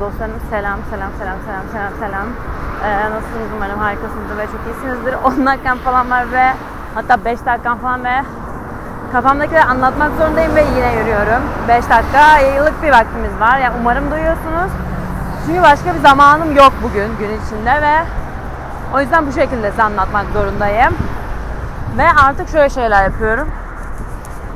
dostlarım selam selam selam selam selam selam. Ee, nasılsınız umarım harikasınızdır ve çok iyisinizdir. 10 dakikam falan var ve hatta 5 dakikam falan ve kafamdakileri anlatmak zorundayım ve yine yürüyorum. 5 dakika yıllık bir vaktimiz var. Yani umarım duyuyorsunuz. Çünkü başka bir zamanım yok bugün gün içinde ve o yüzden bu şekilde size anlatmak zorundayım. Ve artık şöyle şeyler yapıyorum.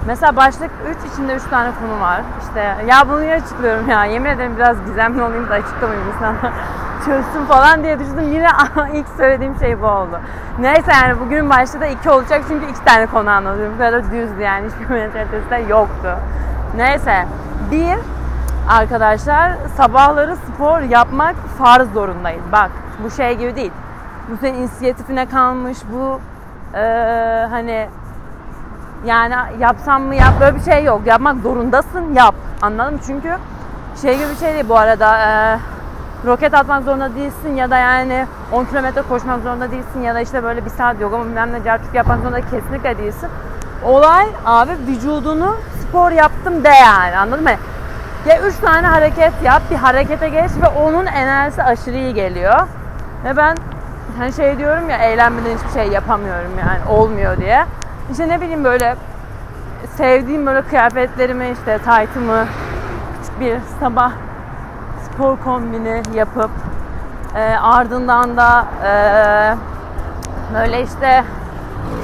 Mesela başlık 3 içinde 3 tane konu var. İşte ya bunu niye açıklıyorum ya yemin ederim biraz gizemli olayım da açıklamayayım insanlar çözsün falan diye düşündüm. Yine ilk söylediğim şey bu oldu. Neyse yani bugün başta da 2 olacak çünkü 2 tane konu anlatıyorum. Bu kadar düzdü yani hiçbir mentalitesi de yoktu. Neyse bir arkadaşlar sabahları spor yapmak farz zorundayız. Bak bu şey gibi değil. Bu senin inisiyatifine kalmış bu ee, hani yani yapsam mı yap böyle bir şey yok. Yapmak zorundasın yap. Anladın mı? Çünkü şey gibi bir şey değil bu arada. E, roket atmak zorunda değilsin ya da yani 10 kilometre koşmak zorunda değilsin ya da işte böyle bir saat yoga bilmem ne cartük yapmak zorunda kesinlikle değilsin. Olay abi vücudunu spor yaptım de yani anladın mı? Ya 3 tane hareket yap, bir harekete geç ve onun enerjisi aşırı iyi geliyor. Ve ben hani şey diyorum ya eğlenmeden hiçbir şey yapamıyorum yani olmuyor diye. İşte ne bileyim böyle sevdiğim böyle kıyafetlerimi işte taytımı küçük bir sabah spor kombini yapıp e, ardından da e, böyle işte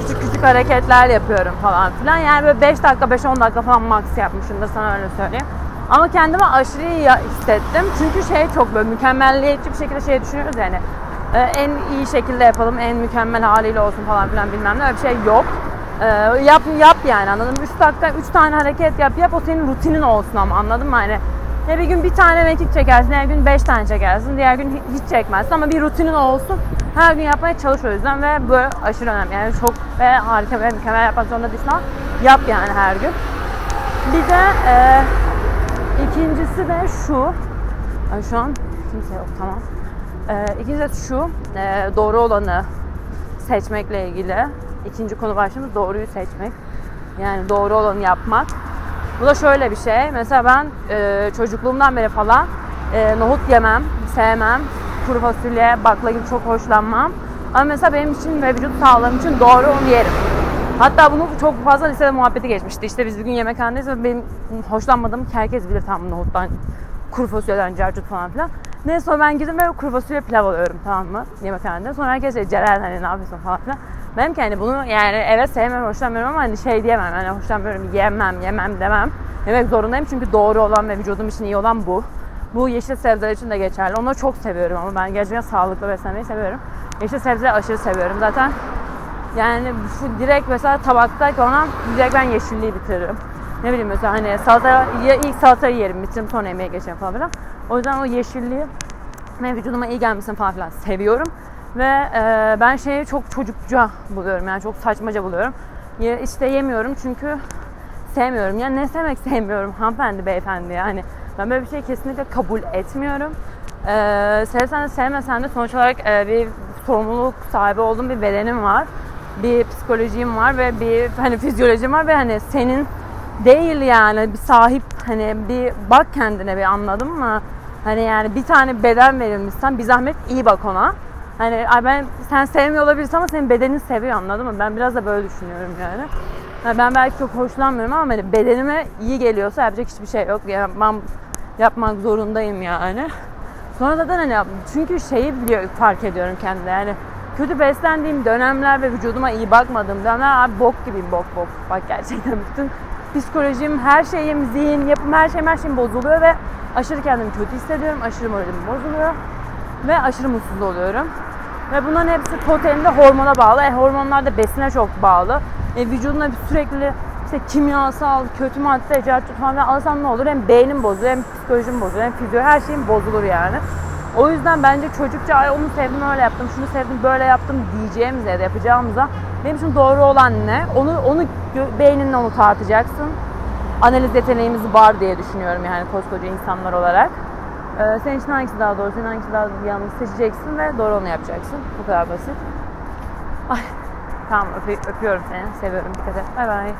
küçük küçük hareketler yapıyorum falan filan. Yani böyle 5 dakika 5-10 dakika falan max yapmışımdır sana öyle söyleyeyim. Ama kendime aşırı iyi hissettim. Çünkü şey çok böyle mükemmelliyetçi bir şekilde şey düşünüyoruz yani. E, en iyi şekilde yapalım, en mükemmel haliyle olsun falan filan bilmem ne öyle bir şey yok. Ee, yap yap yani anladın mı? 3 dakika 3 tane hareket yap yap o senin rutinin olsun ama anladın mı? Hani ne bir gün bir tane mekik çekersin, her gün 5 tane çekersin, diğer gün hiç çekmezsin ama bir rutinin olsun. Her gün yapmaya çalış o yüzden ve bu aşırı önemli. Yani çok ve harika ve mükemmel yapmak zorunda değilsin ama yap yani her gün. Bir de e, ikincisi de şu. Ay şu an kimse yok tamam. E, ikincisi de şu. E, doğru olanı seçmekle ilgili. İkinci konu başlığımız doğruyu seçmek. Yani doğru olanı yapmak. Bu da şöyle bir şey. Mesela ben e, çocukluğumdan beri falan e, nohut yemem, sevmem. Kuru fasulye, bakla gibi çok hoşlanmam. Ama mesela benim için ve vücut sağlığım için doğru onu yerim. Hatta bunu çok fazla lisede muhabbeti geçmişti. İşte biz bir gün yemekhanedeyiz ve benim hoşlanmadığım herkes bilir tam nohuttan, kuru fasulyeden, carcut falan filan. Neyse ben gidip ve kuru fasulye pilav alıyorum tamam mı yemekhanede. Sonra herkes şey Ceren hani ne yapıyorsun falan filan. Benim ki hani bunu yani evet sevmem, hoşlanmıyorum ama hani şey diyemem. Hani hoşlanmıyorum, yemem, yemem demem. Yemek zorundayım çünkü doğru olan ve vücudum için iyi olan bu. Bu yeşil sebzeler için de geçerli. Onları çok seviyorum ama ben gerçekten sağlıklı beslenmeyi seviyorum. Yeşil sebzeleri aşırı seviyorum. Zaten yani şu direkt mesela tabakta olan direkt ben yeşilliği bitiririm. Ne bileyim mesela hani salata ya ilk salatayı yerim bitiririm sonra yemeğe geçerim falan filan. O yüzden o yeşilliği ve vücuduma iyi gelmesini falan filan seviyorum. Ve e, ben şeyi çok çocukça buluyorum yani çok saçmaca buluyorum. Ya, işte yemiyorum çünkü sevmiyorum. Yani ne sevmek sevmiyorum hanımefendi beyefendi yani. Ben böyle bir şey kesinlikle kabul etmiyorum. Ee, sevsen de sevmesen de sonuç olarak e, bir sorumluluk sahibi olduğum bir bedenim var. Bir psikolojim var ve bir hani fizyolojim var ve hani senin değil yani bir sahip hani bir bak kendine bir anladın mı? Hani yani bir tane beden verilmişsen bir zahmet iyi bak ona. Hani ben sen sevmiyor olabilirsin ama senin bedenin seviyor anladın mı? Ben biraz da böyle düşünüyorum yani. yani ben belki çok hoşlanmıyorum ama hani bedenime iyi geliyorsa yapacak hiçbir şey yok. Yapmam, yapmak zorundayım yani. Sonra zaten hani çünkü şeyi biliyor, fark ediyorum kendime yani kötü beslendiğim dönemler ve vücuduma iyi bakmadığım dönemler abi bok gibiyim bok bok. Bak gerçekten bütün psikolojim, her şeyim, zihin, yapım, her şeyim her şeyim bozuluyor ve aşırı kendimi kötü hissediyorum. Aşırı moralim bozuluyor ve aşırı mutsuz oluyorum. Ve bunların hepsi totalinde hormona bağlı. E, hormonlar da besine çok bağlı. E, vücuduna sürekli işte kimyasal, kötü madde, cerçut falan alsam ne olur? Hem beynim bozulur, hem psikolojim bozulur, hem fizyo, her şeyim bozulur yani. O yüzden bence çocukça ay onu sevdim öyle yaptım, şunu sevdim böyle yaptım diyeceğimize ya da yapacağımıza benim için doğru olan ne? Onu onu beyninle onu tartacaksın. Analiz yeteneğimiz var diye düşünüyorum yani koskoca insanlar olarak. Ee, senin için hangisi daha doğru, senin hangisi daha yanlış seçeceksin ve doğru onu yapacaksın. Bu kadar basit. Ay, tamam öpüyorum seni. Seviyorum. Dikkat et. Bay bay.